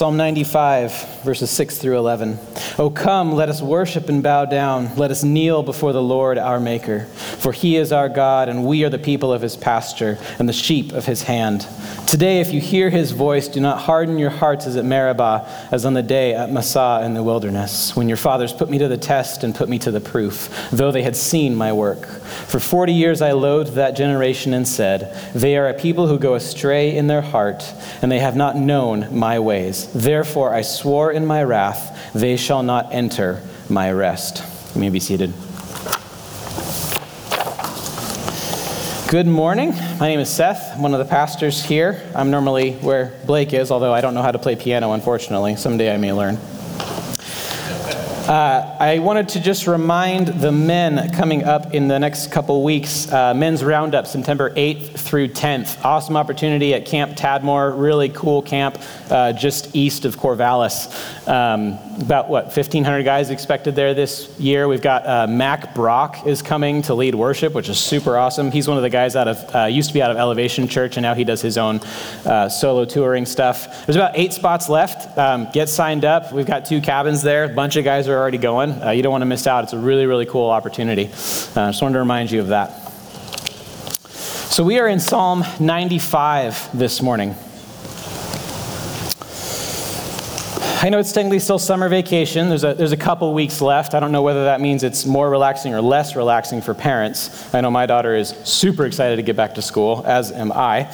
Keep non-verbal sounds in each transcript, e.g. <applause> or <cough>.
Psalm 95, verses 6 through 11. Oh, come, let us worship and bow down. Let us kneel before the Lord our Maker. For he is our God, and we are the people of his pasture and the sheep of his hand. Today, if you hear his voice, do not harden your hearts as at Meribah, as on the day at Massah in the wilderness, when your fathers put me to the test and put me to the proof, though they had seen my work. For 40 years I loathed that generation and said, They are a people who go astray in their heart, and they have not known my ways. Therefore, I swore in my wrath, they shall not enter my rest. You may be seated. Good morning. My name is Seth. I'm one of the pastors here. I'm normally where Blake is, although I don't know how to play piano, unfortunately. Someday I may learn. Uh, I wanted to just remind the men coming up in the next couple weeks, uh, Men's Roundup, September 8th through 10th. Awesome opportunity at Camp Tadmor, really cool camp uh, just east of Corvallis. Um, about what 1,500 guys expected there this year. We've got uh, Mack Brock is coming to lead worship, which is super awesome. He's one of the guys out of uh, used to be out of Elevation Church, and now he does his own uh, solo touring stuff. There's about eight spots left. Um, get signed up. We've got two cabins there. A bunch of guys are already going. Uh, you don't want to miss out. It's a really really cool opportunity. Uh, just wanted to remind you of that. So we are in Psalm 95 this morning. I know it's technically still summer vacation. There's a, there's a couple weeks left. I don't know whether that means it's more relaxing or less relaxing for parents. I know my daughter is super excited to get back to school, as am I.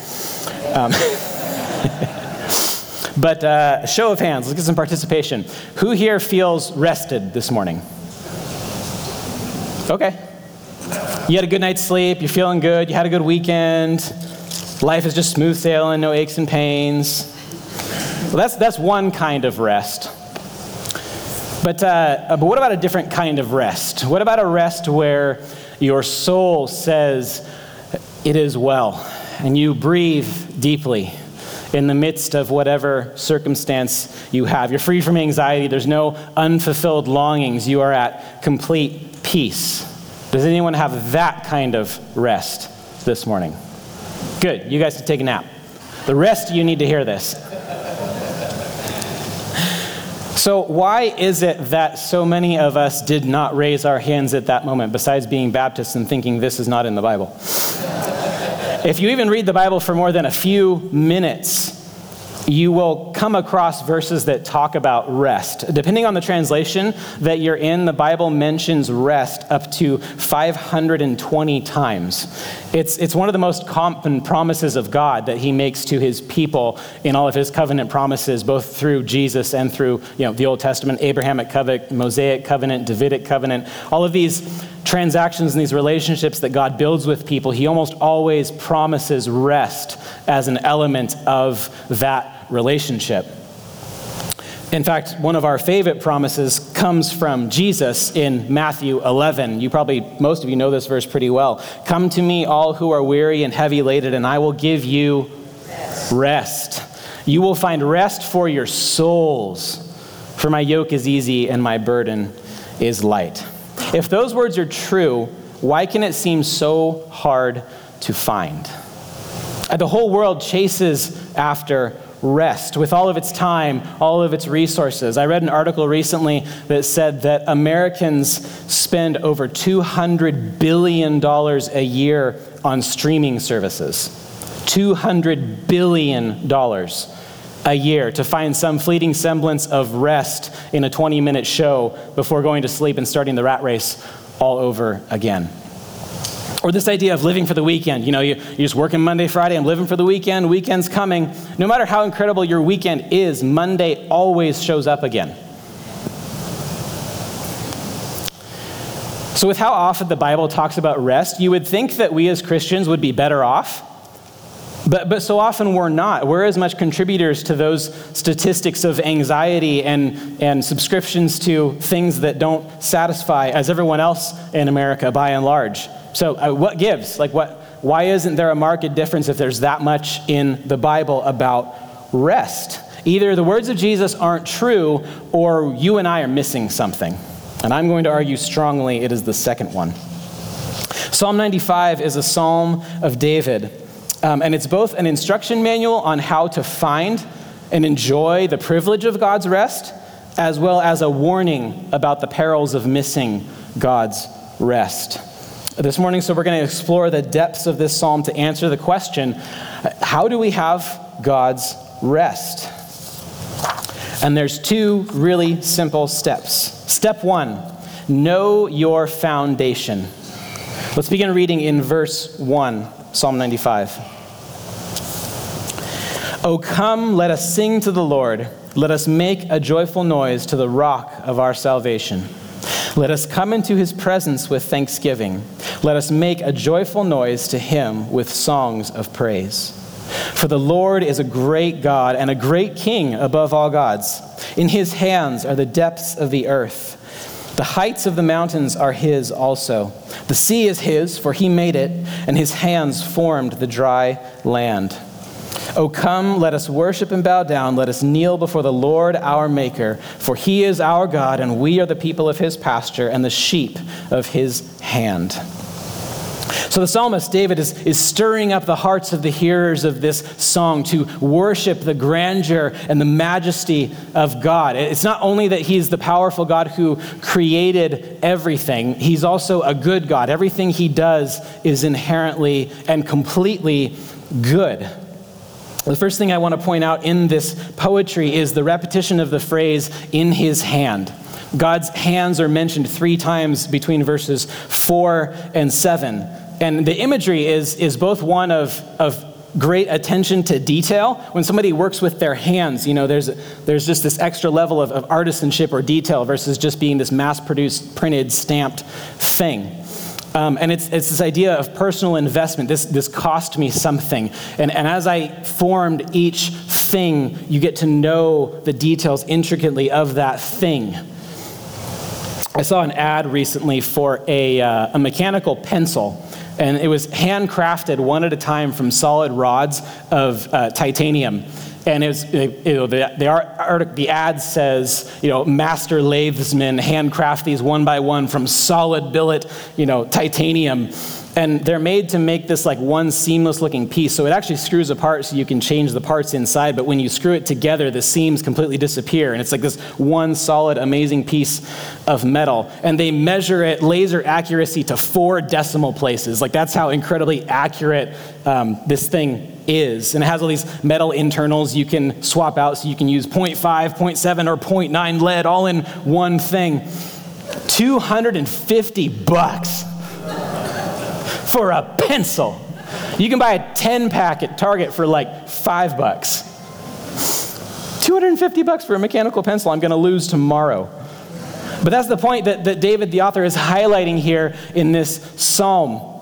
Um, <laughs> but uh, show of hands, let's get some participation. Who here feels rested this morning? Okay. You had a good night's sleep, you're feeling good, you had a good weekend, life is just smooth sailing, no aches and pains. Well, that's, that's one kind of rest. But, uh, but what about a different kind of rest? What about a rest where your soul says, It is well, and you breathe deeply in the midst of whatever circumstance you have? You're free from anxiety, there's no unfulfilled longings, you are at complete peace. Does anyone have that kind of rest this morning? Good, you guys can take a nap. The rest you need to hear this. So, why is it that so many of us did not raise our hands at that moment, besides being Baptists and thinking this is not in the Bible? if you even read the Bible for more than a few minutes, you will come across verses that talk about rest. Depending on the translation that you're in, the Bible mentions rest up to 520 times. It's, it's one of the most common promises of God that he makes to his people in all of his covenant promises, both through Jesus and through you know, the Old Testament, Abrahamic covenant, Mosaic covenant, Davidic covenant. All of these transactions and these relationships that God builds with people, he almost always promises rest as an element of that relationship. In fact, one of our favorite promises comes from Jesus in Matthew 11. You probably, most of you know this verse pretty well. Come to me, all who are weary and heavy laden, and I will give you rest. rest. You will find rest for your souls, for my yoke is easy and my burden is light. If those words are true, why can it seem so hard to find? The whole world chases after rest with all of its time, all of its resources. I read an article recently that said that Americans spend over $200 billion a year on streaming services. $200 billion a year to find some fleeting semblance of rest in a 20 minute show before going to sleep and starting the rat race all over again. Or this idea of living for the weekend. You know, you, you're just working Monday, Friday, I'm living for the weekend, weekend's coming. No matter how incredible your weekend is, Monday always shows up again. So, with how often the Bible talks about rest, you would think that we as Christians would be better off. But, but so often we're not. We're as much contributors to those statistics of anxiety and, and subscriptions to things that don't satisfy as everyone else in America by and large. So, uh, what gives? Like, what, why isn't there a marked difference if there's that much in the Bible about rest? Either the words of Jesus aren't true, or you and I are missing something. And I'm going to argue strongly it is the second one. Psalm 95 is a psalm of David, um, and it's both an instruction manual on how to find and enjoy the privilege of God's rest, as well as a warning about the perils of missing God's rest. This morning, so we're going to explore the depths of this psalm to answer the question how do we have God's rest? And there's two really simple steps. Step one know your foundation. Let's begin reading in verse 1, Psalm 95. Oh, come, let us sing to the Lord. Let us make a joyful noise to the rock of our salvation. Let us come into his presence with thanksgiving. Let us make a joyful noise to him with songs of praise. For the Lord is a great God and a great King above all gods. In his hands are the depths of the earth. The heights of the mountains are his also. The sea is his, for he made it, and his hands formed the dry land. O come, let us worship and bow down. Let us kneel before the Lord our Maker, for he is our God, and we are the people of his pasture and the sheep of his hand. So the psalmist David is, is stirring up the hearts of the hearers of this song to worship the grandeur and the majesty of God. It's not only that he's the powerful God who created everything, he's also a good God. Everything he does is inherently and completely good. The first thing I want to point out in this poetry is the repetition of the phrase, in his hand. God's hands are mentioned three times between verses 4 and 7. And the imagery is, is both one of, of great attention to detail. When somebody works with their hands, you know, there's, there's just this extra level of, of artisanship or detail versus just being this mass produced, printed, stamped thing. Um, and it's, it's this idea of personal investment. This, this cost me something. And, and as I formed each thing, you get to know the details intricately of that thing. I saw an ad recently for a, uh, a mechanical pencil and it was handcrafted one at a time from solid rods of uh, titanium and it was, you know, the, the, art, the ad says, you know, master lathes,men handcraft these one by one from solid billet, you know, titanium. And they're made to make this like one seamless looking piece. So it actually screws apart so you can change the parts inside. But when you screw it together, the seams completely disappear. And it's like this one solid, amazing piece of metal. And they measure it laser accuracy to four decimal places. Like that's how incredibly accurate um, this thing is. And it has all these metal internals you can swap out so you can use 0.5, 0.7, or 0.9 lead all in one thing. 250 bucks for a pencil. You can buy a 10 pack at Target for like five bucks. 250 bucks for a mechanical pencil I'm going to lose tomorrow. But that's the point that, that David, the author, is highlighting here in this psalm.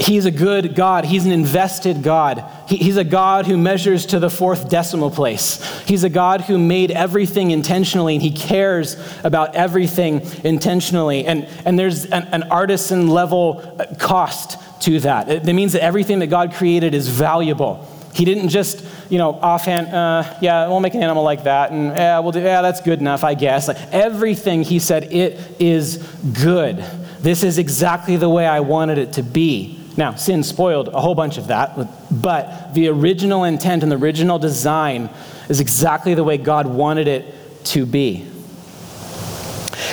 He's a good God. He's an invested God. He, he's a God who measures to the fourth decimal place. He's a God who made everything intentionally, and He cares about everything intentionally. And, and there's an, an artisan level uh, cost to that. It, it means that everything that God created is valuable. He didn't just, you know, offhand, uh, yeah, we'll make an animal like that, and yeah, we'll do, yeah, that's good enough, I guess. Like, everything, he said, it is good. This is exactly the way I wanted it to be. Now, sin spoiled a whole bunch of that, but the original intent and the original design is exactly the way God wanted it to be.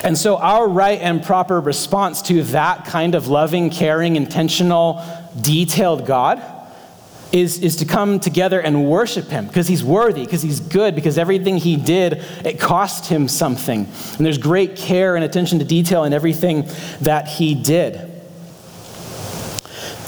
And so, our right and proper response to that kind of loving, caring, intentional, detailed God is, is to come together and worship Him because He's worthy, because He's good, because everything He did, it cost Him something. And there's great care and attention to detail in everything that He did.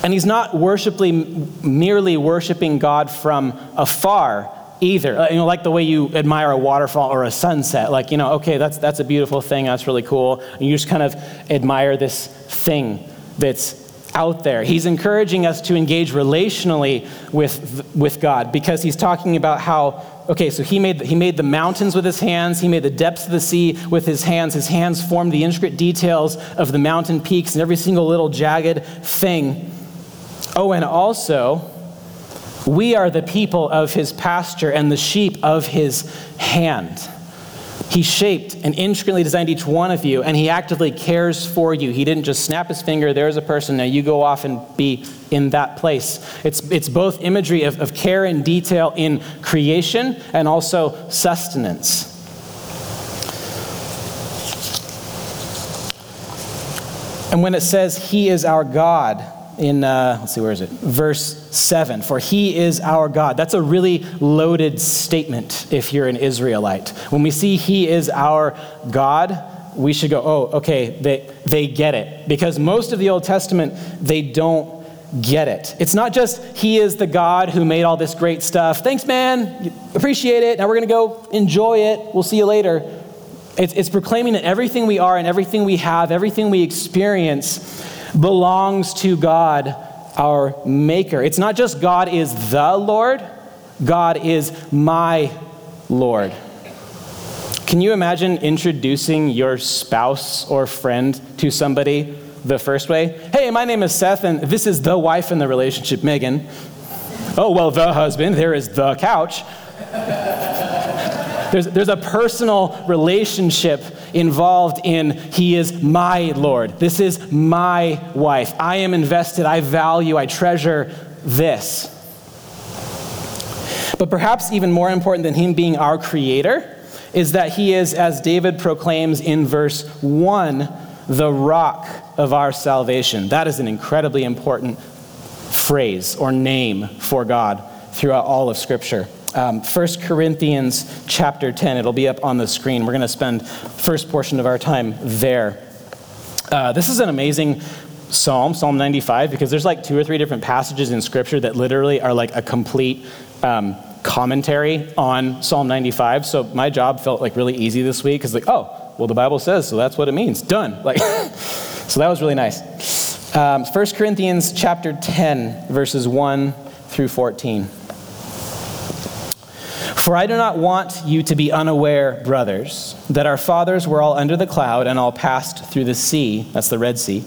And he's not worshiping, merely worshiping God from afar either. Uh, you know, like the way you admire a waterfall or a sunset. Like, you know, okay, that's, that's a beautiful thing, that's really cool. And you just kind of admire this thing that's out there. He's encouraging us to engage relationally with, with God because he's talking about how, okay, so he made, he made the mountains with his hands, he made the depths of the sea with his hands. His hands formed the intricate details of the mountain peaks and every single little jagged thing. Oh, and also, we are the people of his pasture and the sheep of his hand. He shaped and intricately designed each one of you, and He actively cares for you. He didn't just snap His finger, there's a person, now you go off and be in that place. It's, it's both imagery of, of care and detail in creation and also sustenance. And when it says He is our God, in, uh, let's see, where is it? Verse 7 For he is our God. That's a really loaded statement if you're an Israelite. When we see he is our God, we should go, oh, okay, they, they get it. Because most of the Old Testament, they don't get it. It's not just he is the God who made all this great stuff. Thanks, man. Appreciate it. Now we're going to go enjoy it. We'll see you later. It's, it's proclaiming that everything we are and everything we have, everything we experience, belongs to God, our Maker. It's not just God is the Lord, God is my Lord. Can you imagine introducing your spouse or friend to somebody the first way? Hey, my name is Seth, and this is the wife in the relationship, Megan. Oh, well, the husband, there is the couch. There's, there's a personal relationship involved in He is my Lord. This is my wife. I am invested. I value, I treasure this. But perhaps even more important than Him being our creator is that He is, as David proclaims in verse 1, the rock of our salvation. That is an incredibly important phrase or name for God throughout all of Scripture. Um, 1 Corinthians chapter 10, it'll be up on the screen. We're going to spend first portion of our time there. Uh, this is an amazing psalm, Psalm 95, because there's like two or three different passages in Scripture that literally are like a complete um, commentary on Psalm 95. So my job felt like really easy this week because like, oh, well, the Bible says, so that's what it means. Done. Like, <laughs> so that was really nice. Um, 1 Corinthians chapter 10, verses 1 through 14. For I do not want you to be unaware, brothers, that our fathers were all under the cloud and all passed through the sea, that's the Red Sea,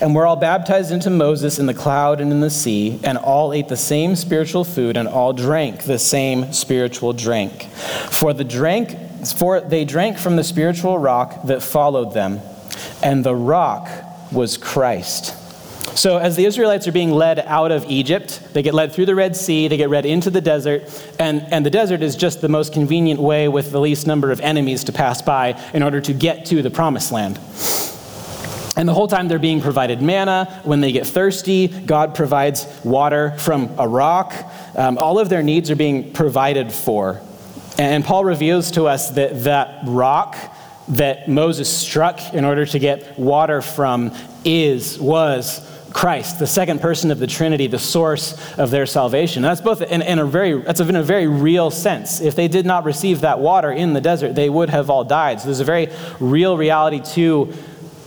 and were all baptized into Moses in the cloud and in the sea, and all ate the same spiritual food and all drank the same spiritual drink. For the drank for they drank from the spiritual rock that followed them, and the rock was Christ. So, as the Israelites are being led out of Egypt, they get led through the Red Sea, they get led into the desert, and, and the desert is just the most convenient way with the least number of enemies to pass by in order to get to the promised land. And the whole time they're being provided manna. When they get thirsty, God provides water from a rock. Um, all of their needs are being provided for. And Paul reveals to us that that rock that Moses struck in order to get water from is, was Christ, the second person of the Trinity, the source of their salvation. That's both in, in, a very that's in a very real sense. If they did not receive that water in the desert, they would have all died. So there's a very real reality to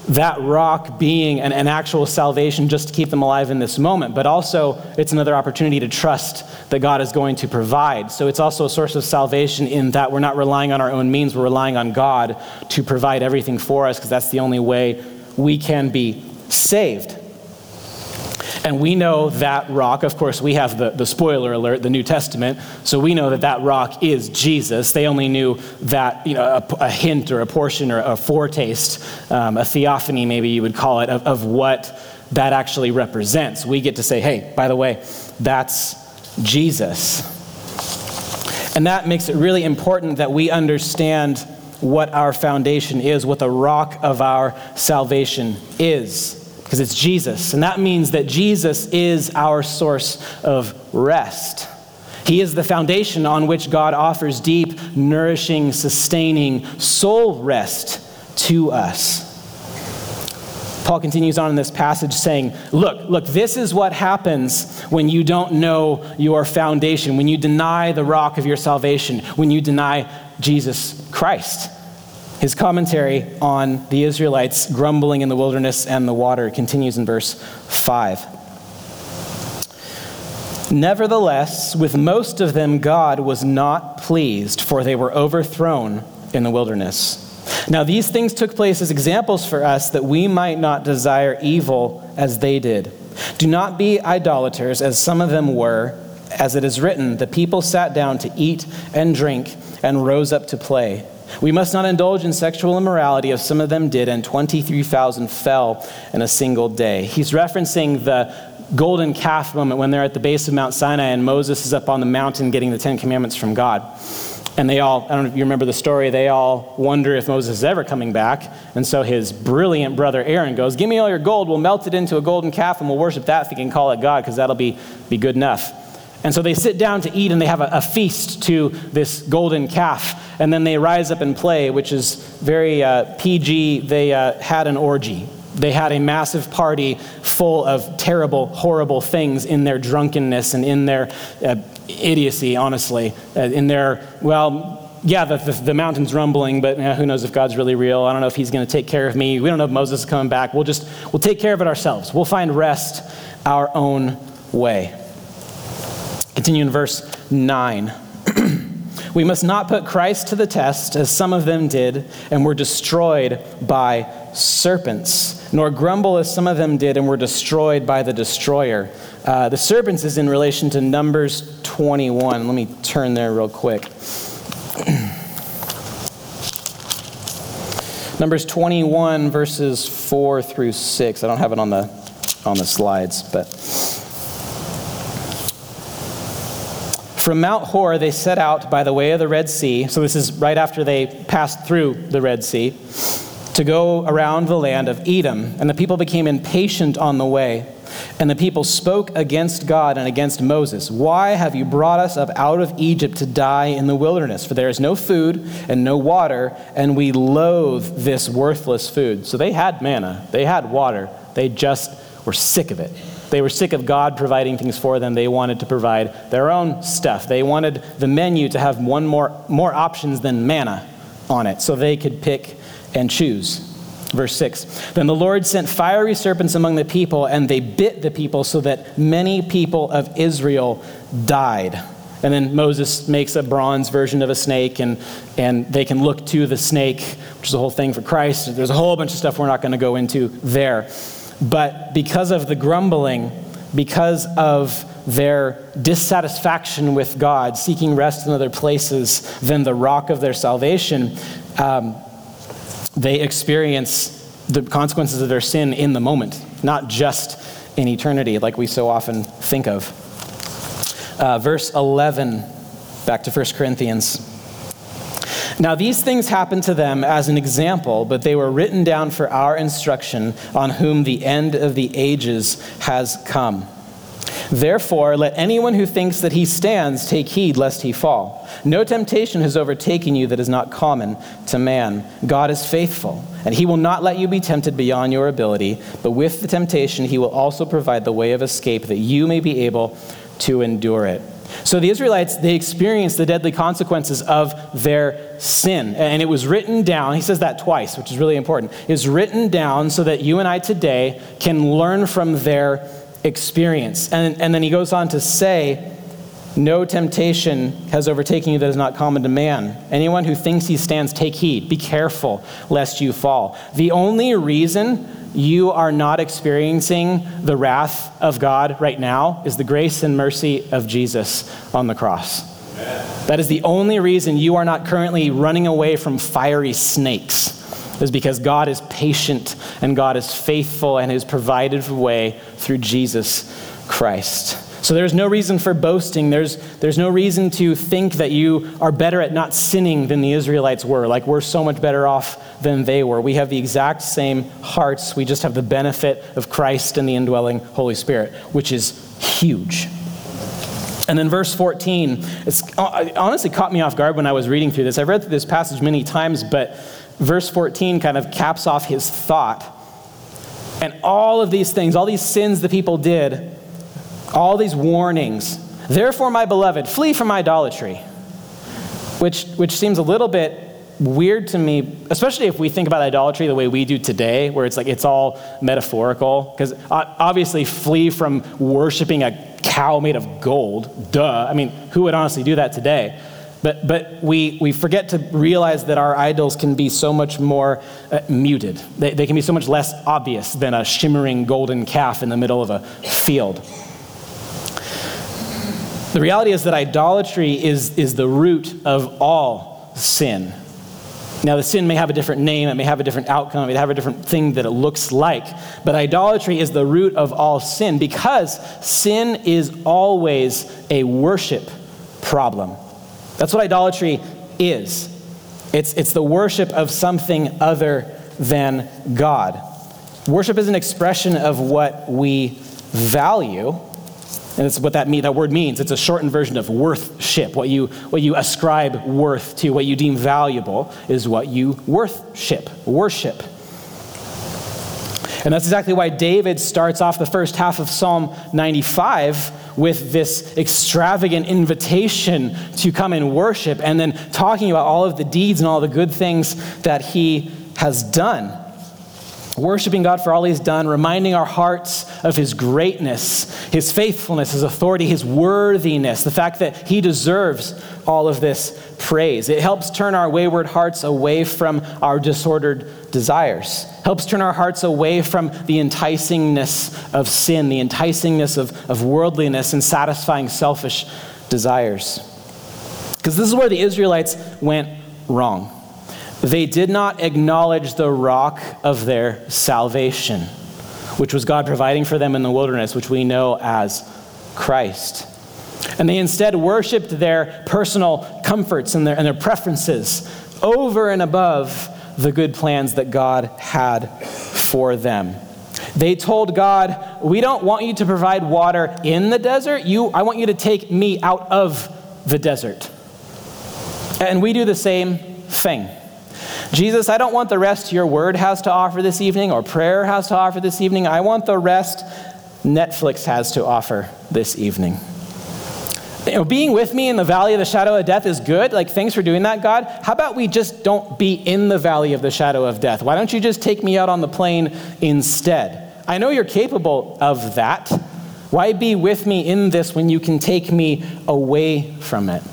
that rock being an, an actual salvation just to keep them alive in this moment, but also it's another opportunity to trust that God is going to provide. So it's also a source of salvation in that we're not relying on our own means, we're relying on God to provide everything for us because that's the only way we can be saved. And we know that rock, of course, we have the, the spoiler alert, the New Testament, so we know that that rock is Jesus. They only knew that, you know, a, a hint or a portion or a foretaste, um, a theophany, maybe you would call it, of, of what that actually represents. We get to say, hey, by the way, that's Jesus. And that makes it really important that we understand what our foundation is, what the rock of our salvation is because it's Jesus. And that means that Jesus is our source of rest. He is the foundation on which God offers deep, nourishing, sustaining soul rest to us. Paul continues on in this passage saying, Look, look, this is what happens when you don't know your foundation, when you deny the rock of your salvation, when you deny Jesus Christ. His commentary on the Israelites grumbling in the wilderness and the water continues in verse 5. Nevertheless, with most of them, God was not pleased, for they were overthrown in the wilderness. Now, these things took place as examples for us that we might not desire evil as they did. Do not be idolaters, as some of them were. As it is written, the people sat down to eat and drink and rose up to play. We must not indulge in sexual immorality, as some of them did, and 23,000 fell in a single day. He's referencing the golden calf moment when they're at the base of Mount Sinai and Moses is up on the mountain getting the Ten Commandments from God. And they all, I don't know if you remember the story, they all wonder if Moses is ever coming back. And so his brilliant brother Aaron goes, Give me all your gold, we'll melt it into a golden calf, and we'll worship that if we can call it God, because that'll be, be good enough. And so they sit down to eat and they have a, a, feast to this golden calf. And then they rise up and play, which is very uh, PG. They uh, had an orgy. They had a massive party full of terrible, horrible things in their drunkenness and in their uh, idiocy, honestly. Uh, in their, well, yeah, the, the, the mountain's rumbling, but who knows if God's really real? I don't know if he's going to take care of me. We don't know if Moses is coming back. We'll just, we'll take care of it ourselves. We'll find rest our own way. Continue in verse 9. <clears throat> we must not put Christ to the test, as some of them did, and were destroyed by serpents, nor grumble as some of them did and were destroyed by the destroyer. Uh, the serpents is in relation to Numbers 21. Let me turn there real quick. <clears throat> Numbers 21, verses 4 through 6. I don't have it on the, on the slides, but. From Mount Hor, they set out by the way of the Red Sea. So, this is right after they passed through the Red Sea to go around the land of Edom. And the people became impatient on the way. And the people spoke against God and against Moses. Why have you brought us up out of Egypt to die in the wilderness? For there is no food and no water, and we loathe this worthless food. So they had manna, they had water, they just were sick of it. They were sick of God providing things for them. They wanted to provide their own stuff. They wanted the menu to have one more, more options than manna on it so they could pick and choose. Verse 6 Then the Lord sent fiery serpents among the people, and they bit the people, so that many people of Israel died. And then Moses makes a bronze version of a snake, and, and they can look to the snake, which is a whole thing for Christ. There's a whole bunch of stuff we're not going to go into there. But because of the grumbling, because of their dissatisfaction with God, seeking rest in other places than the rock of their salvation, um, they experience the consequences of their sin in the moment, not just in eternity, like we so often think of. Uh, verse 11, back to 1 Corinthians. Now, these things happened to them as an example, but they were written down for our instruction, on whom the end of the ages has come. Therefore, let anyone who thinks that he stands take heed lest he fall. No temptation has overtaken you that is not common to man. God is faithful, and he will not let you be tempted beyond your ability, but with the temptation, he will also provide the way of escape that you may be able to endure it. So the Israelites, they experienced the deadly consequences of their sin. And it was written down, he says that twice, which is really important. It's written down so that you and I today can learn from their experience. And, and then he goes on to say, No temptation has overtaken you that is not common to man. Anyone who thinks he stands, take heed. Be careful lest you fall. The only reason you are not experiencing the wrath of God right now is the grace and mercy of Jesus on the cross. That is the only reason you are not currently running away from fiery snakes is because God is patient and God is faithful and has provided a way through Jesus Christ. So there's no reason for boasting. There's, there's no reason to think that you are better at not sinning than the Israelites were, like we're so much better off than they were. We have the exact same hearts. We just have the benefit of Christ and the indwelling Holy Spirit, which is huge. And then verse 14, it's it honestly caught me off guard when I was reading through this. I've read through this passage many times, but verse 14 kind of caps off his thought. And all of these things, all these sins the people did, all these warnings. Therefore, my beloved, flee from idolatry, which, which seems a little bit weird to me, especially if we think about idolatry the way we do today, where it's like it's all metaphorical. Because obviously, flee from worshiping a cow made of gold, duh. I mean, who would honestly do that today? But, but we, we forget to realize that our idols can be so much more uh, muted. They, they can be so much less obvious than a shimmering golden calf in the middle of a field. The reality is that idolatry is, is the root of all sin. Now, the sin may have a different name, it may have a different outcome, it may have a different thing that it looks like, but idolatry is the root of all sin because sin is always a worship problem. That's what idolatry is it's, it's the worship of something other than God. Worship is an expression of what we value and it's what that, mean, that word means. It's a shortened version of worthship. What you, what you ascribe worth to, what you deem valuable, is what you worthship, worship. And that's exactly why David starts off the first half of Psalm 95 with this extravagant invitation to come and worship, and then talking about all of the deeds and all the good things that he has done worshiping God for all He's done, reminding our hearts of His greatness, His faithfulness, His authority, His worthiness, the fact that He deserves all of this praise. It helps turn our wayward hearts away from our disordered desires, helps turn our hearts away from the enticingness of sin, the enticingness of, of worldliness, and satisfying selfish desires. Because this is where the Israelites went wrong. They did not acknowledge the rock of their salvation, which was God providing for them in the wilderness, which we know as Christ. And they instead worshiped their personal comforts and their, and their preferences over and above the good plans that God had for them. They told God, We don't want you to provide water in the desert. You, I want you to take me out of the desert. And we do the same thing. Jesus, I don't want the rest your word has to offer this evening or prayer has to offer this evening. I want the rest Netflix has to offer this evening. You know, being with me in the valley of the shadow of death is good. Like, thanks for doing that, God. How about we just don't be in the valley of the shadow of death? Why don't you just take me out on the plain instead? I know you're capable of that. Why be with me in this when you can take me away from it?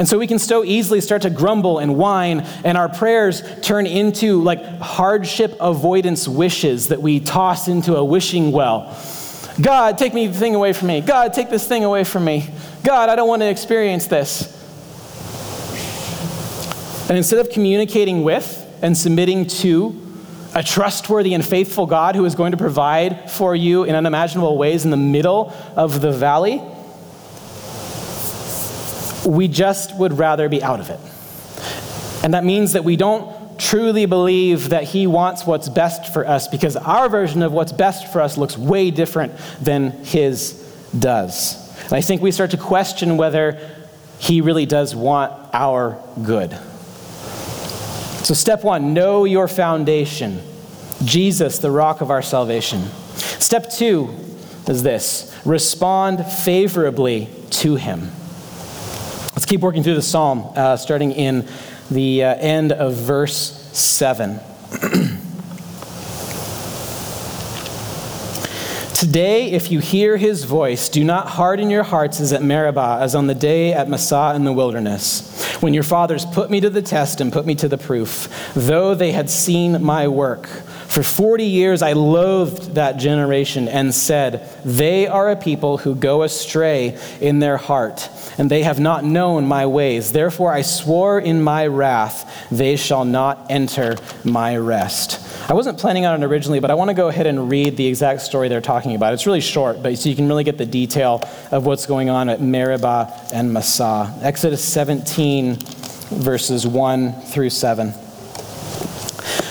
And so we can so easily start to grumble and whine, and our prayers turn into like hardship avoidance wishes that we toss into a wishing well. God, take me the thing away from me. God, take this thing away from me. God, I don't want to experience this. And instead of communicating with and submitting to a trustworthy and faithful God who is going to provide for you in unimaginable ways in the middle of the valley, we just would rather be out of it. And that means that we don't truly believe that He wants what's best for us because our version of what's best for us looks way different than His does. And I think we start to question whether He really does want our good. So, step one know your foundation Jesus, the rock of our salvation. Step two is this respond favorably to Him. Let's keep working through the psalm, uh, starting in the uh, end of verse 7. <clears throat> Today, if you hear his voice, do not harden your hearts as at Meribah, as on the day at Massah in the wilderness, when your fathers put me to the test and put me to the proof, though they had seen my work. For 40 years I loathed that generation and said, They are a people who go astray in their heart and they have not known my ways. Therefore I swore in my wrath, they shall not enter my rest. I wasn't planning on it originally, but I want to go ahead and read the exact story they're talking about. It's really short, but so you can really get the detail of what's going on at Meribah and Massah. Exodus 17, verses 1 through 7.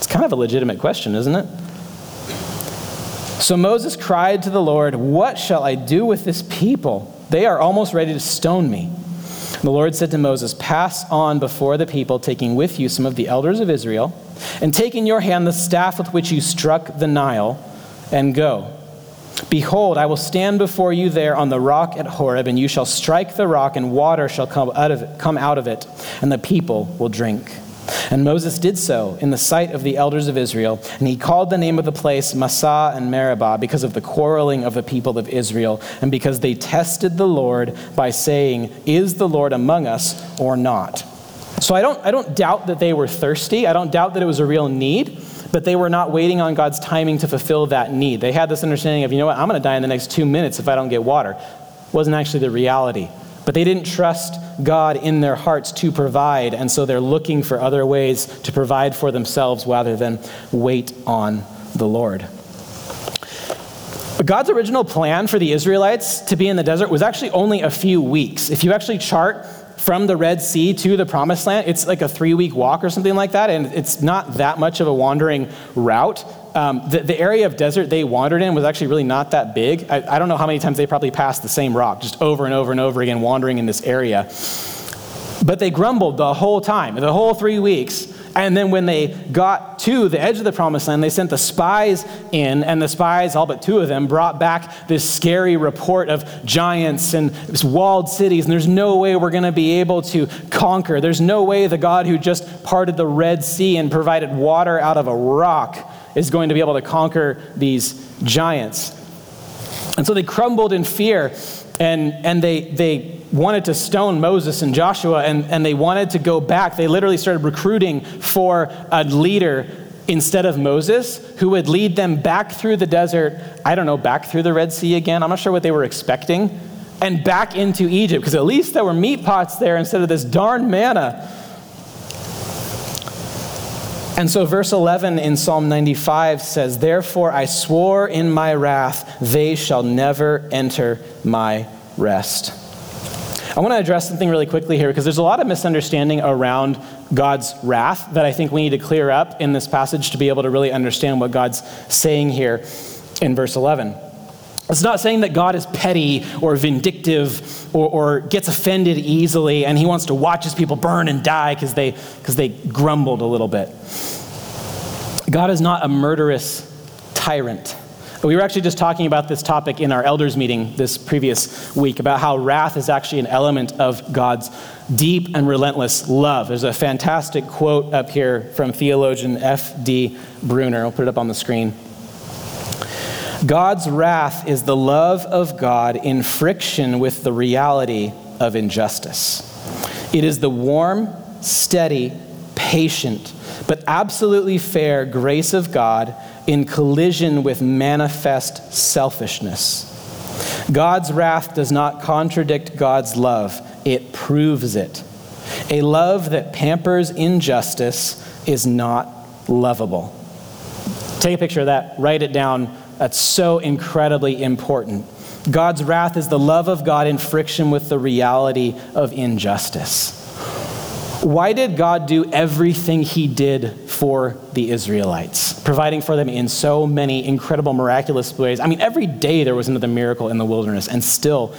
It's kind of a legitimate question, isn't it? So Moses cried to the Lord, What shall I do with this people? They are almost ready to stone me. The Lord said to Moses, Pass on before the people, taking with you some of the elders of Israel, and take in your hand the staff with which you struck the Nile, and go. Behold, I will stand before you there on the rock at Horeb, and you shall strike the rock, and water shall come out of it, come out of it and the people will drink. And Moses did so in the sight of the elders of Israel, and he called the name of the place Massah and Meribah because of the quarreling of the people of Israel, and because they tested the Lord by saying, Is the Lord among us or not? So I don't, I don't doubt that they were thirsty. I don't doubt that it was a real need, but they were not waiting on God's timing to fulfill that need. They had this understanding of, you know what, I'm going to die in the next two minutes if I don't get water. Wasn't actually the reality. But they didn't trust God in their hearts to provide, and so they're looking for other ways to provide for themselves rather than wait on the Lord. But God's original plan for the Israelites to be in the desert was actually only a few weeks. If you actually chart from the Red Sea to the Promised Land, it's like a three week walk or something like that, and it's not that much of a wandering route. Um, the, the, area of desert they wandered in was actually really not that big. I, I don't know how many times they probably passed the same rock, just over and over and over again, wandering in this area. But they grumbled the whole time, the whole three weeks. And then when they got to the edge of the promised land, they sent the spies in, and the spies, all but two of them, brought back this scary report of giants and walled cities, and there's no way we're going to be able to conquer. There's no way the God who just parted the Red Sea and provided water out of a rock is going to be able to conquer these giants. And so they crumbled in fear, and, and they, they wanted to stone Moses and Joshua, and, and they wanted to go back. They literally started recruiting for a leader instead of Moses who would lead them back through the desert, I don't know, back through the Red Sea again. I'm not sure what they were expecting, and back into Egypt, because at least there were meat pots there instead of this darn manna. And so, verse 11 in Psalm 95 says, Therefore I swore in my wrath, they shall never enter my rest. I want to address something really quickly here because there's a lot of misunderstanding around God's wrath that I think we need to clear up in this passage to be able to really understand what God's saying here in verse 11. It's not saying that God is petty or vindictive or, or gets offended easily and he wants to watch his people burn and die because they, because they grumbled a little bit. God is not a murderous tyrant. We were actually just talking about this topic in our elders meeting this previous week about how wrath is actually an element of God's deep and relentless love. There's a fantastic quote up here from theologian F.D. Bruner. I'll put it up on the screen. God's wrath is the love of God in friction with the reality of injustice. It is the warm, steady, patient, but absolutely fair grace of God in collision with manifest selfishness. God's wrath does not contradict God's love, it proves it. A love that pampers injustice is not lovable. Take a picture of that, write it down. That's so incredibly important. God's wrath is the love of God in friction with the reality of injustice. Why did God do everything he did for the Israelites, providing for them in so many incredible, miraculous ways? I mean, every day there was another miracle in the wilderness, and still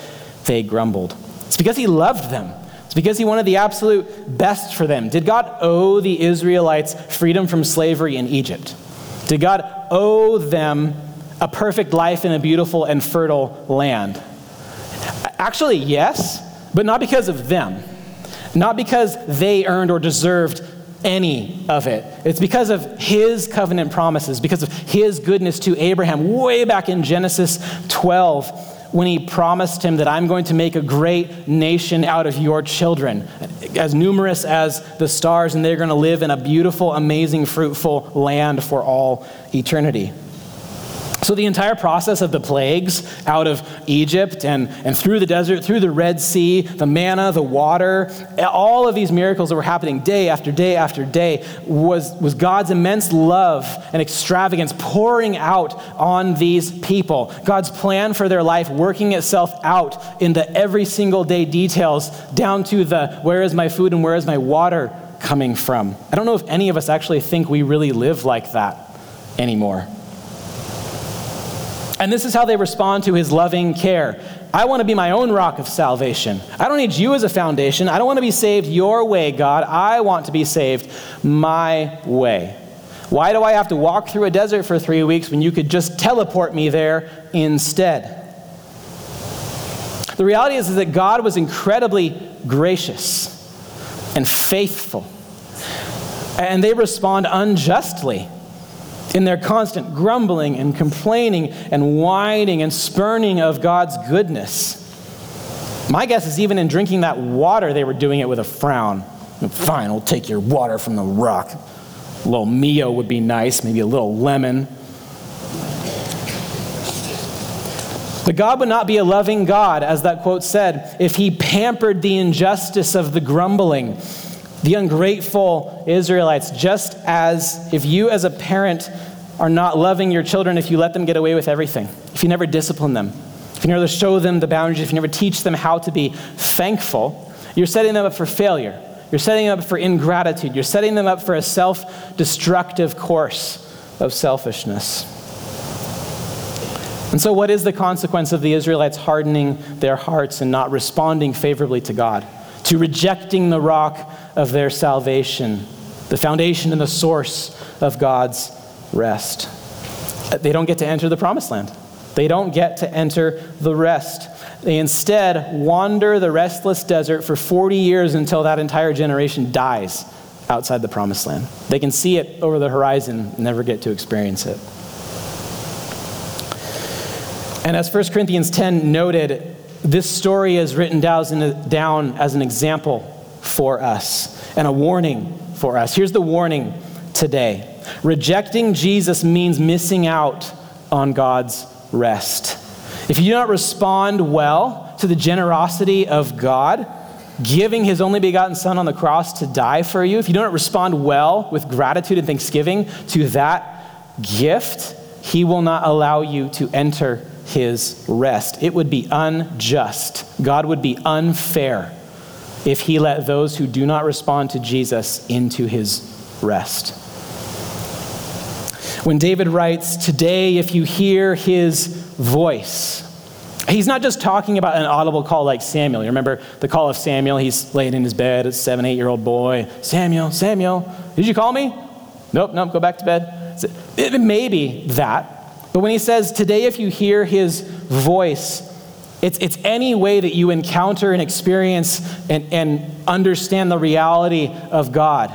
they grumbled. It's because he loved them. It's because he wanted the absolute best for them. Did God owe the Israelites freedom from slavery in Egypt? Did God owe them a perfect life in a beautiful and fertile land? Actually, yes, but not because of them. Not because they earned or deserved any of it. It's because of his covenant promises, because of his goodness to Abraham, way back in Genesis 12, when he promised him that I'm going to make a great nation out of your children, as numerous as the stars, and they're going to live in a beautiful, amazing, fruitful land for all eternity. So, the entire process of the plagues out of Egypt and, and through the desert, through the Red Sea, the manna, the water, all of these miracles that were happening day after day after day was, was God's immense love and extravagance pouring out on these people. God's plan for their life working itself out in the every single day details, down to the where is my food and where is my water coming from. I don't know if any of us actually think we really live like that anymore. And this is how they respond to his loving care. I want to be my own rock of salvation. I don't need you as a foundation. I don't want to be saved your way, God. I want to be saved my way. Why do I have to walk through a desert for three weeks when you could just teleport me there instead? The reality is, is that God was incredibly gracious and faithful. And they respond unjustly in their constant grumbling and complaining and whining and spurning of God's goodness. My guess is even in drinking that water, they were doing it with a frown. Fine, we'll take your water from the rock. A little Mio would be nice, maybe a little lemon. But God would not be a loving God, as that quote said, if he pampered the injustice of the grumbling, the ungrateful Israelites, just as if you as a parent are not loving your children if you let them get away with everything, if you never discipline them, if you never show them the boundaries, if you never teach them how to be thankful, you're setting them up for failure. You're setting them up for ingratitude. You're setting them up for a self destructive course of selfishness. And so, what is the consequence of the Israelites hardening their hearts and not responding favorably to God, to rejecting the rock of their salvation, the foundation and the source of God's rest? They don't get to enter the promised land. They don't get to enter the rest. They instead wander the restless desert for 40 years until that entire generation dies outside the promised land. They can see it over the horizon, never get to experience it. And as 1 Corinthians 10 noted, this story is written down as an example for us and a warning for us. Here's the warning today rejecting Jesus means missing out on God's rest. If you do not respond well to the generosity of God, giving his only begotten Son on the cross to die for you, if you don't respond well with gratitude and thanksgiving to that gift, he will not allow you to enter his rest. It would be unjust. God would be unfair if he let those who do not respond to Jesus into his rest. When David writes, Today, if you hear his voice, he's not just talking about an audible call like Samuel. You remember the call of Samuel? He's laying in his bed, a seven, eight year old boy. Samuel, Samuel, did you call me? Nope, nope, go back to bed. It may be that, but when he says, Today, if you hear his voice, it's, it's any way that you encounter and experience and, and understand the reality of God.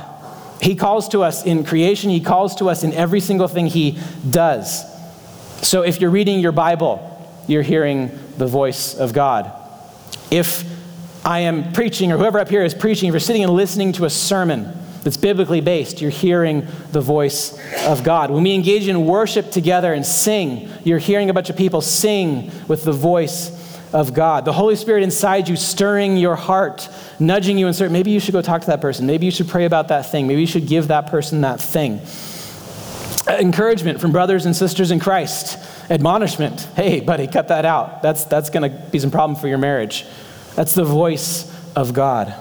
He calls to us in creation, He calls to us in every single thing He does. So if you're reading your Bible, you're hearing the voice of God. If I am preaching, or whoever up here is preaching, if you're sitting and listening to a sermon, that's biblically based, you're hearing the voice of God. When we engage in worship together and sing, you're hearing a bunch of people sing with the voice of God. The Holy Spirit inside you stirring your heart, nudging you and saying, maybe you should go talk to that person. Maybe you should pray about that thing. Maybe you should give that person that thing. Uh, encouragement from brothers and sisters in Christ. Admonishment. Hey, buddy, cut that out. That's, that's going to be some problem for your marriage. That's the voice of God.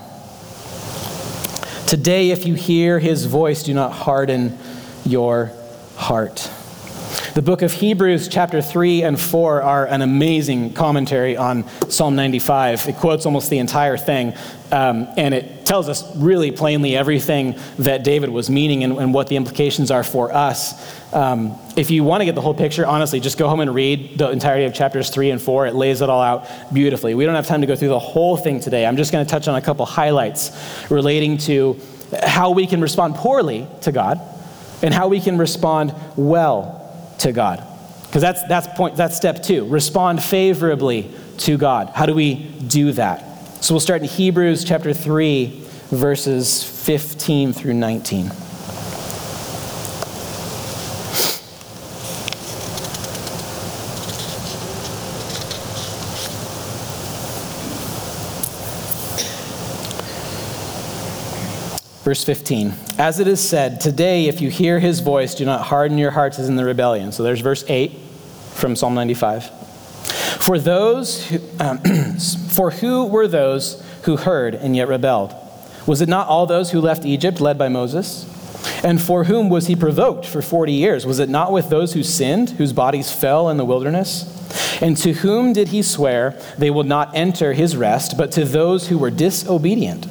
Today, if you hear his voice, do not harden your heart. The book of Hebrews, chapter 3 and 4, are an amazing commentary on Psalm 95. It quotes almost the entire thing, um, and it tells us really plainly everything that David was meaning and, and what the implications are for us. Um, if you want to get the whole picture, honestly, just go home and read the entirety of chapters 3 and 4. It lays it all out beautifully. We don't have time to go through the whole thing today. I'm just going to touch on a couple highlights relating to how we can respond poorly to God and how we can respond well to God. Because that's, that's, point, that's step two respond favorably to God. How do we do that? So we'll start in Hebrews chapter 3, verses 15 through 19. Verse 15, as it is said, today if you hear his voice, do not harden your hearts as in the rebellion. So there's verse 8 from Psalm 95. For those who, um, <clears throat> for who were those who heard and yet rebelled? Was it not all those who left Egypt led by Moses? And for whom was he provoked for 40 years? Was it not with those who sinned, whose bodies fell in the wilderness? And to whom did he swear they will not enter his rest, but to those who were disobedient?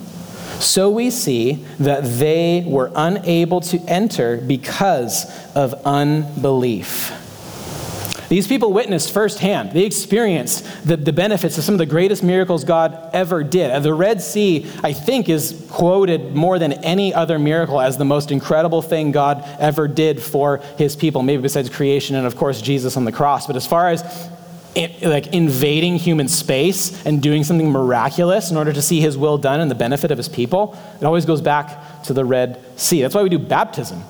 So we see that they were unable to enter because of unbelief. These people witnessed firsthand, they experienced the, the benefits of some of the greatest miracles God ever did. The Red Sea, I think, is quoted more than any other miracle as the most incredible thing God ever did for his people, maybe besides creation and, of course, Jesus on the cross. But as far as like invading human space and doing something miraculous in order to see his will done and the benefit of his people, it always goes back to the Red Sea. That's why we do baptism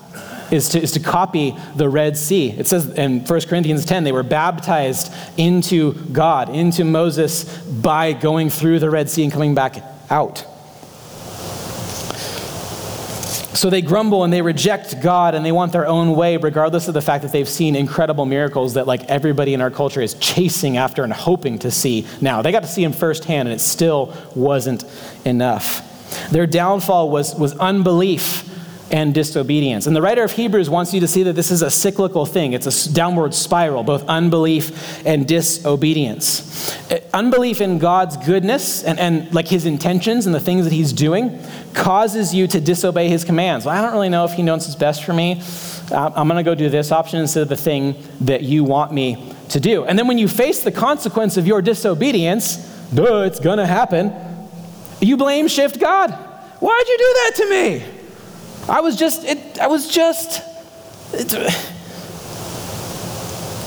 is to, is to copy the Red Sea. It says in 1 Corinthians 10, they were baptized into God, into Moses, by going through the Red Sea and coming back out. So they grumble and they reject God and they want their own way, regardless of the fact that they've seen incredible miracles that, like, everybody in our culture is chasing after and hoping to see now. They got to see them firsthand and it still wasn't enough. Their downfall was, was unbelief and disobedience. And the writer of Hebrews wants you to see that this is a cyclical thing. It's a downward spiral, both unbelief and disobedience. Uh, unbelief in God's goodness and, and like his intentions and the things that he's doing causes you to disobey his commands. Well, I don't really know if he knows what's best for me. Uh, I'm going to go do this option instead of the thing that you want me to do. And then when you face the consequence of your disobedience, duh, it's going to happen, you blame shift God. Why'd you do that to me? I was just, it, I was just. It,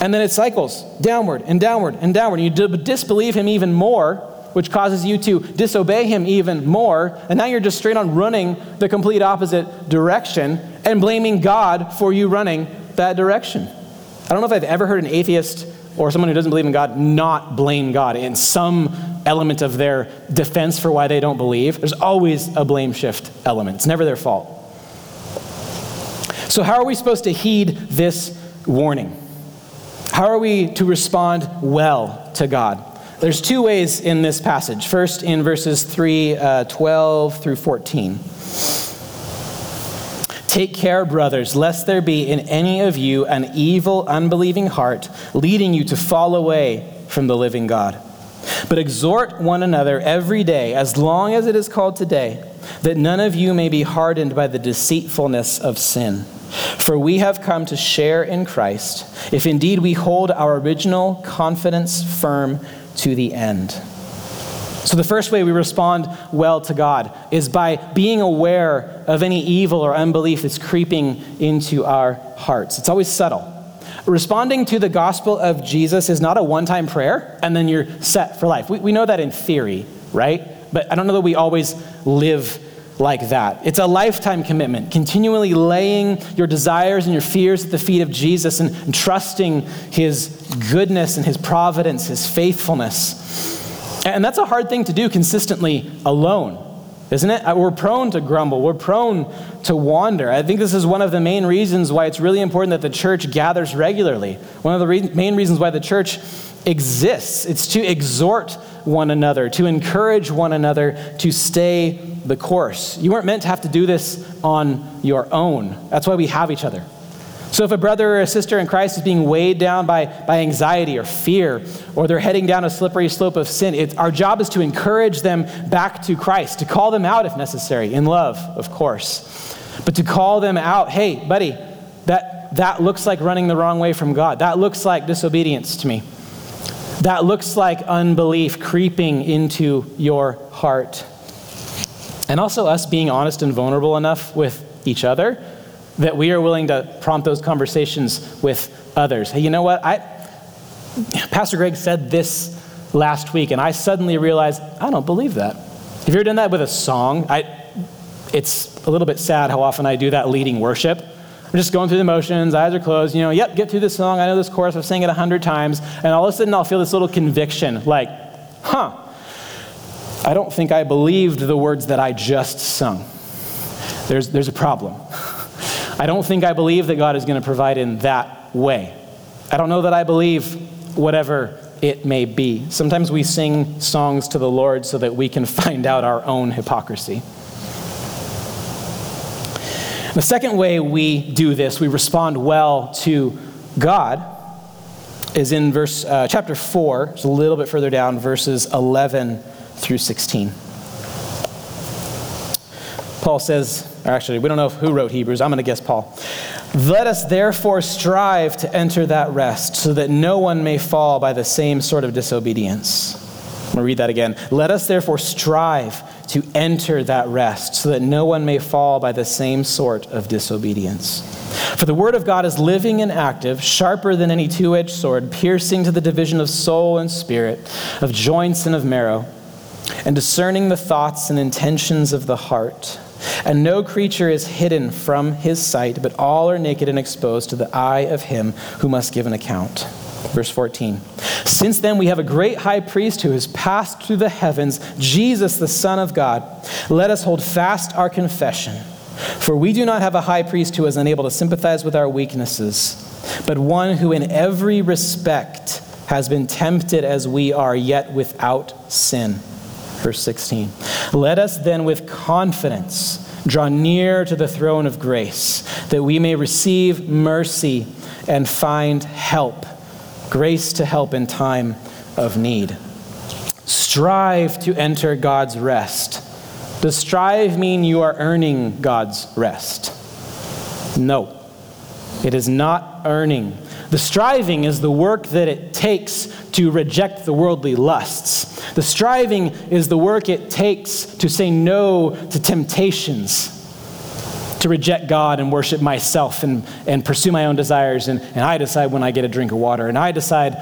and then it cycles downward and downward and downward. You disbelieve him even more, which causes you to disobey him even more. And now you're just straight on running the complete opposite direction and blaming God for you running that direction. I don't know if I've ever heard an atheist or someone who doesn't believe in God not blame God in some element of their defense for why they don't believe. There's always a blame shift element, it's never their fault. So, how are we supposed to heed this warning? How are we to respond well to God? There's two ways in this passage. First, in verses 3 uh, 12 through 14. Take care, brothers, lest there be in any of you an evil, unbelieving heart, leading you to fall away from the living God. But exhort one another every day, as long as it is called today, that none of you may be hardened by the deceitfulness of sin. For we have come to share in Christ, if indeed we hold our original confidence firm to the end. So, the first way we respond well to God is by being aware of any evil or unbelief that's creeping into our hearts. It's always subtle. Responding to the gospel of Jesus is not a one time prayer and then you're set for life. We, we know that in theory, right? But I don't know that we always live like that. It's a lifetime commitment, continually laying your desires and your fears at the feet of Jesus and, and trusting his goodness and his providence, his faithfulness. And that's a hard thing to do consistently alone, isn't it? Uh, we're prone to grumble, we're prone to wander. I think this is one of the main reasons why it's really important that the church gathers regularly. One of the re- main reasons why the church exists. It's to exhort one another, to encourage one another to stay the course. You weren't meant to have to do this on your own. That's why we have each other. So if a brother or a sister in Christ is being weighed down by, by anxiety or fear, or they're heading down a slippery slope of sin, it, our job is to encourage them back to Christ, to call them out if necessary, in love, of course. But to call them out, hey, buddy, that, that looks like running the wrong way from God. That looks like disobedience to me. That looks like unbelief creeping into your heart. And also us being honest and vulnerable enough with each other that we are willing to prompt those conversations with others. Hey, you know what? I, Pastor Greg said this last week, and I suddenly realized I don't believe that. Have you ever done that with a song? I, it's a little bit sad how often I do that leading worship. I'm just going through the motions, eyes are closed, you know, yep, get through this song. I know this chorus, I've sang it a hundred times. And all of a sudden I'll feel this little conviction like, huh, I don't think I believed the words that I just sung. There's, there's a problem. I don't think I believe that God is going to provide in that way. I don't know that I believe whatever it may be. Sometimes we sing songs to the Lord so that we can <laughs> find out our own hypocrisy. The second way we do this, we respond well to God, is in verse uh, chapter 4, it's a little bit further down, verses 11 through 16. Paul says, or actually, we don't know who wrote Hebrews. I'm going to guess Paul. Let us therefore strive to enter that rest, so that no one may fall by the same sort of disobedience. I'm going to read that again. Let us therefore strive to enter that rest, so that no one may fall by the same sort of disobedience. For the word of God is living and active, sharper than any two edged sword, piercing to the division of soul and spirit, of joints and of marrow, and discerning the thoughts and intentions of the heart. And no creature is hidden from his sight, but all are naked and exposed to the eye of him who must give an account. Verse 14. Since then we have a great high priest who has passed through the heavens, Jesus, the Son of God. Let us hold fast our confession. For we do not have a high priest who is unable to sympathize with our weaknesses, but one who in every respect has been tempted as we are, yet without sin. Verse 16. Let us then with confidence draw near to the throne of grace, that we may receive mercy and find help, grace to help in time of need. Strive to enter God's rest. Does strive mean you are earning God's rest? No, it is not earning. The striving is the work that it takes to reject the worldly lusts. The striving is the work it takes to say no to temptations, to reject God and worship myself and, and pursue my own desires. And, and I decide when I get a drink of water, and I decide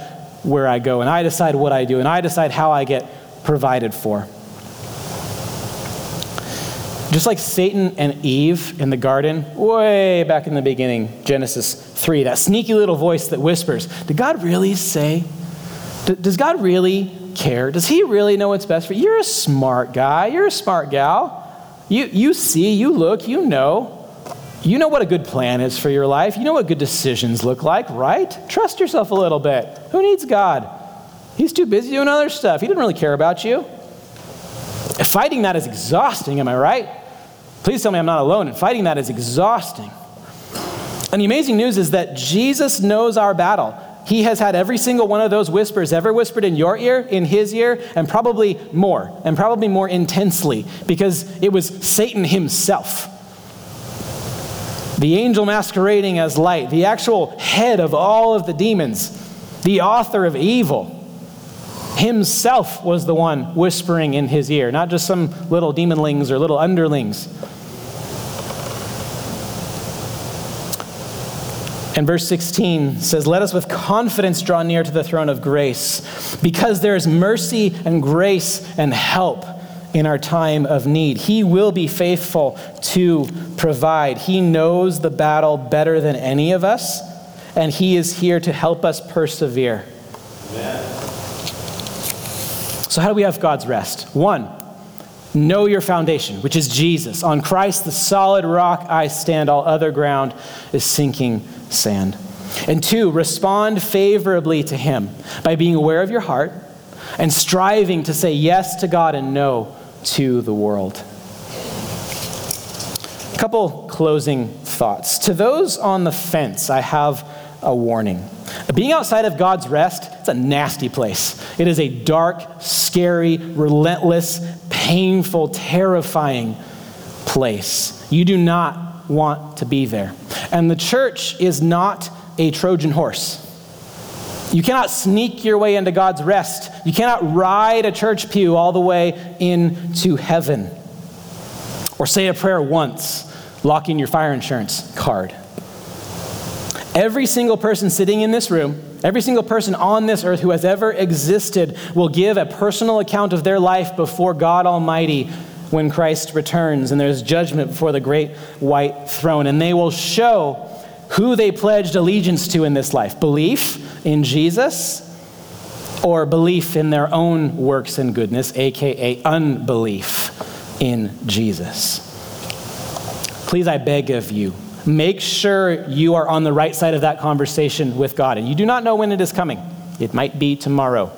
where I go, and I decide what I do, and I decide how I get provided for. Just like Satan and Eve in the garden, way back in the beginning, Genesis 3, that sneaky little voice that whispers, Did God really say? Does God really care? Does He really know what's best for you? You're a smart guy. You're a smart gal. You, you see, you look, you know. You know what a good plan is for your life. You know what good decisions look like, right? Trust yourself a little bit. Who needs God? He's too busy doing other stuff. He doesn't really care about you. Fighting that is exhausting, am I right? Please tell me I'm not alone. And fighting that is exhausting. And the amazing news is that Jesus knows our battle. He has had every single one of those whispers ever whispered in your ear, in his ear, and probably more, and probably more intensely, because it was Satan himself. The angel masquerading as light, the actual head of all of the demons, the author of evil, himself was the one whispering in his ear, not just some little demonlings or little underlings. And verse 16 says, Let us with confidence draw near to the throne of grace, because there is mercy and grace and help in our time of need. He will be faithful to provide. He knows the battle better than any of us, and He is here to help us persevere. Amen. So, how do we have God's rest? One, know your foundation, which is Jesus. On Christ, the solid rock I stand, all other ground is sinking sand. And two, respond favorably to Him by being aware of your heart and striving to say yes to God and no to the world. A couple closing thoughts. To those on the fence, I have a warning. Being outside of God's rest, it's a nasty place. It is a dark, scary, relentless, painful, terrifying place. You do not want to be there. And the church is not a Trojan horse. You cannot sneak your way into God's rest. You cannot ride a church pew all the way into heaven. Or say a prayer once, locking your fire insurance card. Every single person sitting in this room, every single person on this earth who has ever existed will give a personal account of their life before God Almighty when Christ returns and there's judgment before the great white throne. And they will show who they pledged allegiance to in this life belief in Jesus or belief in their own works and goodness, aka unbelief in Jesus. Please, I beg of you, make sure you are on the right side of that conversation with God. And you do not know when it is coming, it might be tomorrow.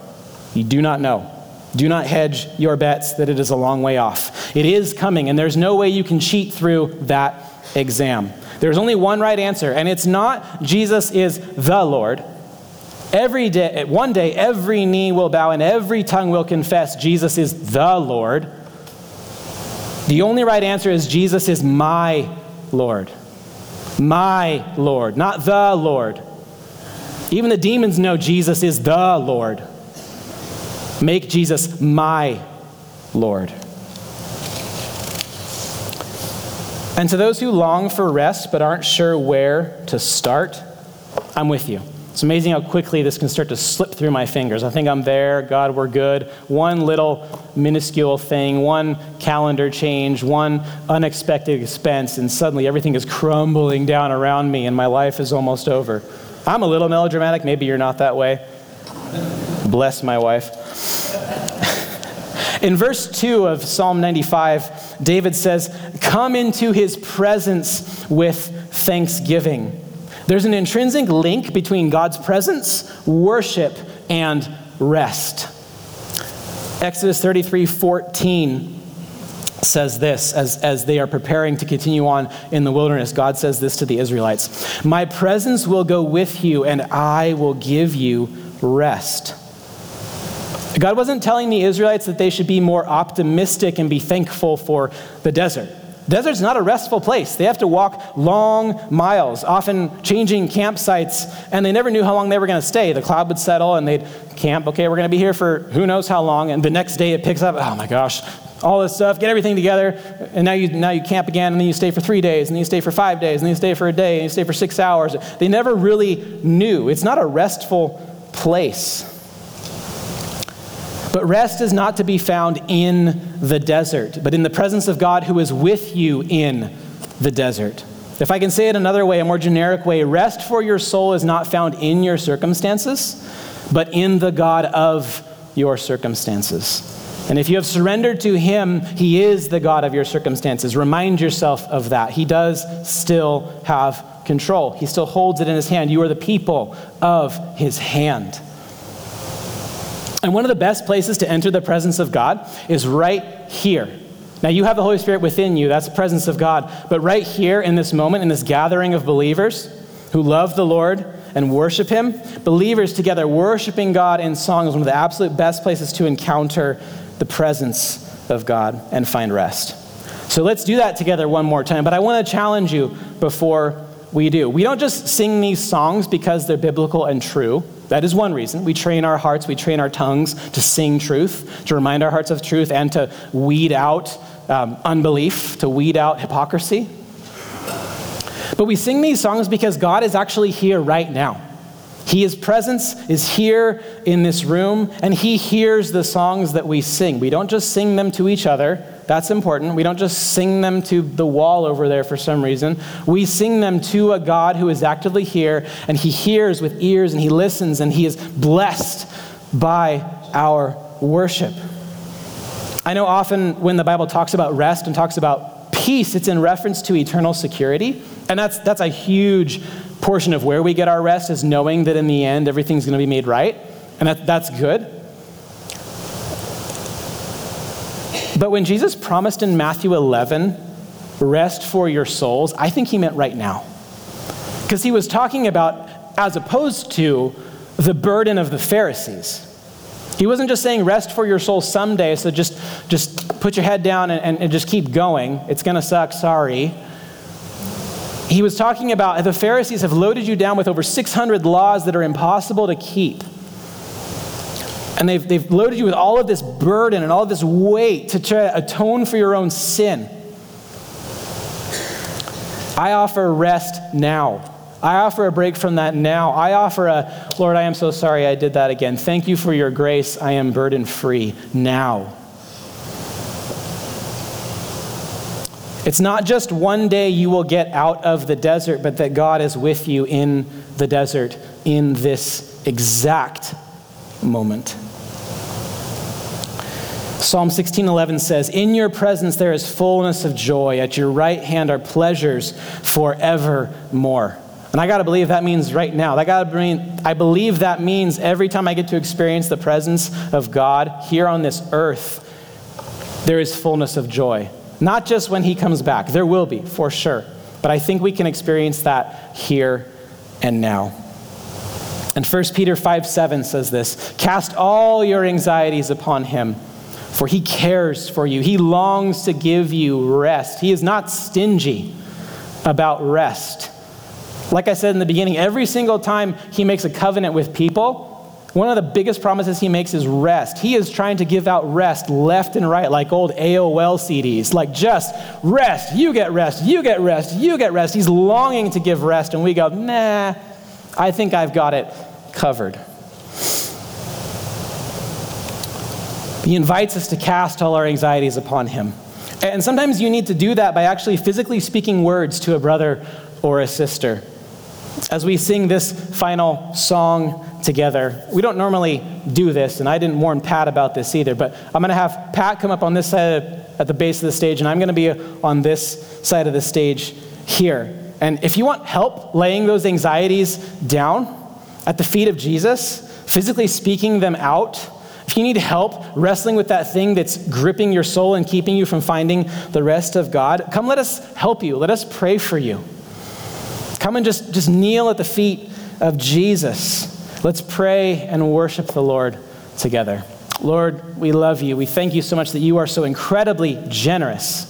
You do not know. Do not hedge your bets that it is a long way off. It is coming, and there's no way you can cheat through that exam. There's only one right answer, and it's not Jesus is the Lord. Every day, one day, every knee will bow and every tongue will confess Jesus is the Lord. The only right answer is Jesus is my Lord. My Lord, not the Lord. Even the demons know Jesus is the Lord. Make Jesus my Lord. And to those who long for rest but aren't sure where to start, I'm with you. It's amazing how quickly this can start to slip through my fingers. I think I'm there. God, we're good. One little minuscule thing, one calendar change, one unexpected expense, and suddenly everything is crumbling down around me and my life is almost over. I'm a little melodramatic. Maybe you're not that way. Bless my wife. In verse 2 of Psalm 95, David says, Come into his presence with thanksgiving. There's an intrinsic link between God's presence, worship, and rest. Exodus 33 14 says this as, as they are preparing to continue on in the wilderness. God says this to the Israelites My presence will go with you, and I will give you rest. God wasn't telling the Israelites that they should be more optimistic and be thankful for the desert. Desert's not a restful place. They have to walk long miles, often changing campsites, and they never knew how long they were going to stay. The cloud would settle and they'd camp. Okay, we're going to be here for who knows how long. And the next day it picks up. Oh my gosh, all this stuff, get everything together, and now you, now you camp again, and then you stay for three days, and then you stay for five days, and then you stay for a day, and you stay for six hours. They never really knew. It's not a restful place. But rest is not to be found in the desert, but in the presence of God who is with you in the desert. If I can say it another way, a more generic way, rest for your soul is not found in your circumstances, but in the God of your circumstances. And if you have surrendered to Him, He is the God of your circumstances. Remind yourself of that. He does still have control, He still holds it in His hand. You are the people of His hand. And one of the best places to enter the presence of God is right here. Now, you have the Holy Spirit within you, that's the presence of God. But right here in this moment, in this gathering of believers who love the Lord and worship Him, believers together worshiping God in song is one of the absolute best places to encounter the presence of God and find rest. So let's do that together one more time. But I want to challenge you before we do. We don't just sing these songs because they're biblical and true. That is one reason. We train our hearts, we train our tongues to sing truth, to remind our hearts of truth, and to weed out um, unbelief, to weed out hypocrisy. But we sing these songs because God is actually here right now. He, His presence is here in this room, and He hears the songs that we sing. We don't just sing them to each other, that's important. We don't just sing them to the wall over there for some reason. We sing them to a God who is actively here, and He hears with ears, and He listens, and He is blessed by our worship. I know often when the Bible talks about rest and talks about peace, it's in reference to eternal security. And that's, that's a huge portion of where we get our rest, is knowing that in the end everything's going to be made right. And that, that's good. But when Jesus promised in Matthew 11, rest for your souls, I think he meant right now. Because he was talking about as opposed to the burden of the Pharisees. He wasn't just saying rest for your soul someday, so just, just put your head down and, and, and just keep going. It's going to suck, sorry. He was talking about the Pharisees have loaded you down with over 600 laws that are impossible to keep. And they've, they've loaded you with all of this burden and all of this weight to try to atone for your own sin. I offer rest now. I offer a break from that now. I offer a, Lord, I am so sorry I did that again. Thank you for your grace. I am burden free now. It's not just one day you will get out of the desert, but that God is with you in the desert in this exact moment. Psalm 16:11 says, "In your presence there is fullness of joy; at your right hand are pleasures forevermore." And I got to believe that means right now. I got to mean I believe that means every time I get to experience the presence of God here on this earth, there is fullness of joy. Not just when he comes back. There will be, for sure. But I think we can experience that here and now. And 1 Peter 5 7 says this Cast all your anxieties upon him for he cares for you. He longs to give you rest. He is not stingy about rest. Like I said in the beginning, every single time he makes a covenant with people, one of the biggest promises he makes is rest. He is trying to give out rest left and right, like old AOL CDs, like just rest, you get rest, you get rest, you get rest. He's longing to give rest, and we go, nah, I think I've got it covered. He invites us to cast all our anxieties upon him. And sometimes you need to do that by actually physically speaking words to a brother or a sister. As we sing this final song together, we don't normally do this, and I didn't warn Pat about this either, but I'm going to have Pat come up on this side at the base of the stage, and I'm going to be on this side of the stage here. And if you want help laying those anxieties down at the feet of Jesus, physically speaking them out, if you need help wrestling with that thing that's gripping your soul and keeping you from finding the rest of God, come let us help you. Let us pray for you. Come and just, just kneel at the feet of Jesus. Let's pray and worship the Lord together. Lord, we love you. We thank you so much that you are so incredibly generous,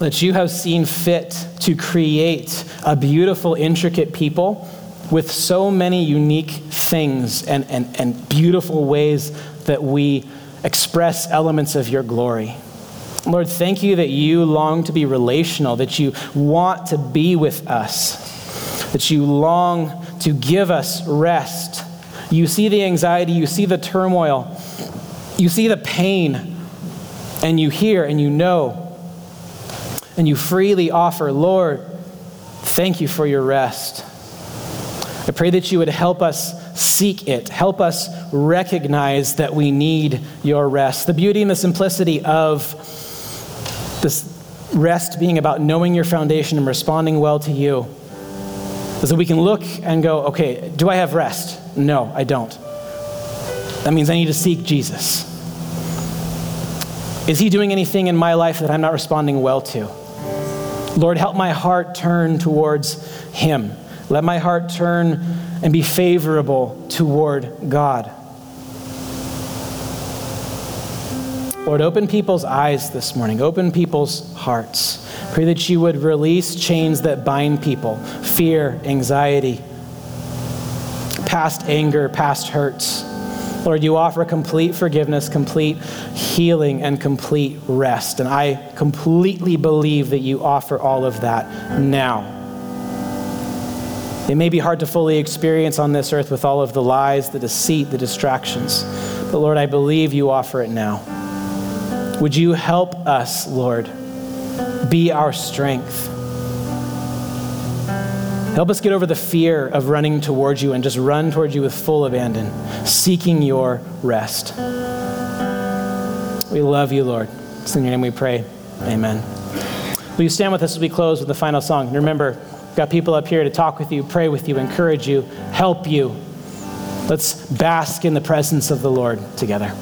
that you have seen fit to create a beautiful, intricate people with so many unique things and, and, and beautiful ways that we express elements of your glory. Lord, thank you that you long to be relational, that you want to be with us, that you long to give us rest. You see the anxiety, you see the turmoil, you see the pain, and you hear and you know, and you freely offer, Lord, thank you for your rest. I pray that you would help us seek it, help us recognize that we need your rest. The beauty and the simplicity of this rest being about knowing your foundation and responding well to you. So we can look and go, okay, do I have rest? No, I don't. That means I need to seek Jesus. Is he doing anything in my life that I'm not responding well to? Lord, help my heart turn towards him. Let my heart turn and be favorable toward God. Lord, open people's eyes this morning, open people's hearts. Pray that you would release chains that bind people fear, anxiety, past anger, past hurts. Lord, you offer complete forgiveness, complete healing, and complete rest. And I completely believe that you offer all of that now. It may be hard to fully experience on this earth with all of the lies, the deceit, the distractions. But Lord, I believe you offer it now. Would you help us, Lord? Be our strength. Help us get over the fear of running towards you and just run towards you with full abandon, seeking your rest. We love you, Lord. It's in your name we pray. Amen. Will you stand with us as we close with the final song? And remember, got people up here to talk with you, pray with you, encourage you, help you. Let's bask in the presence of the Lord together.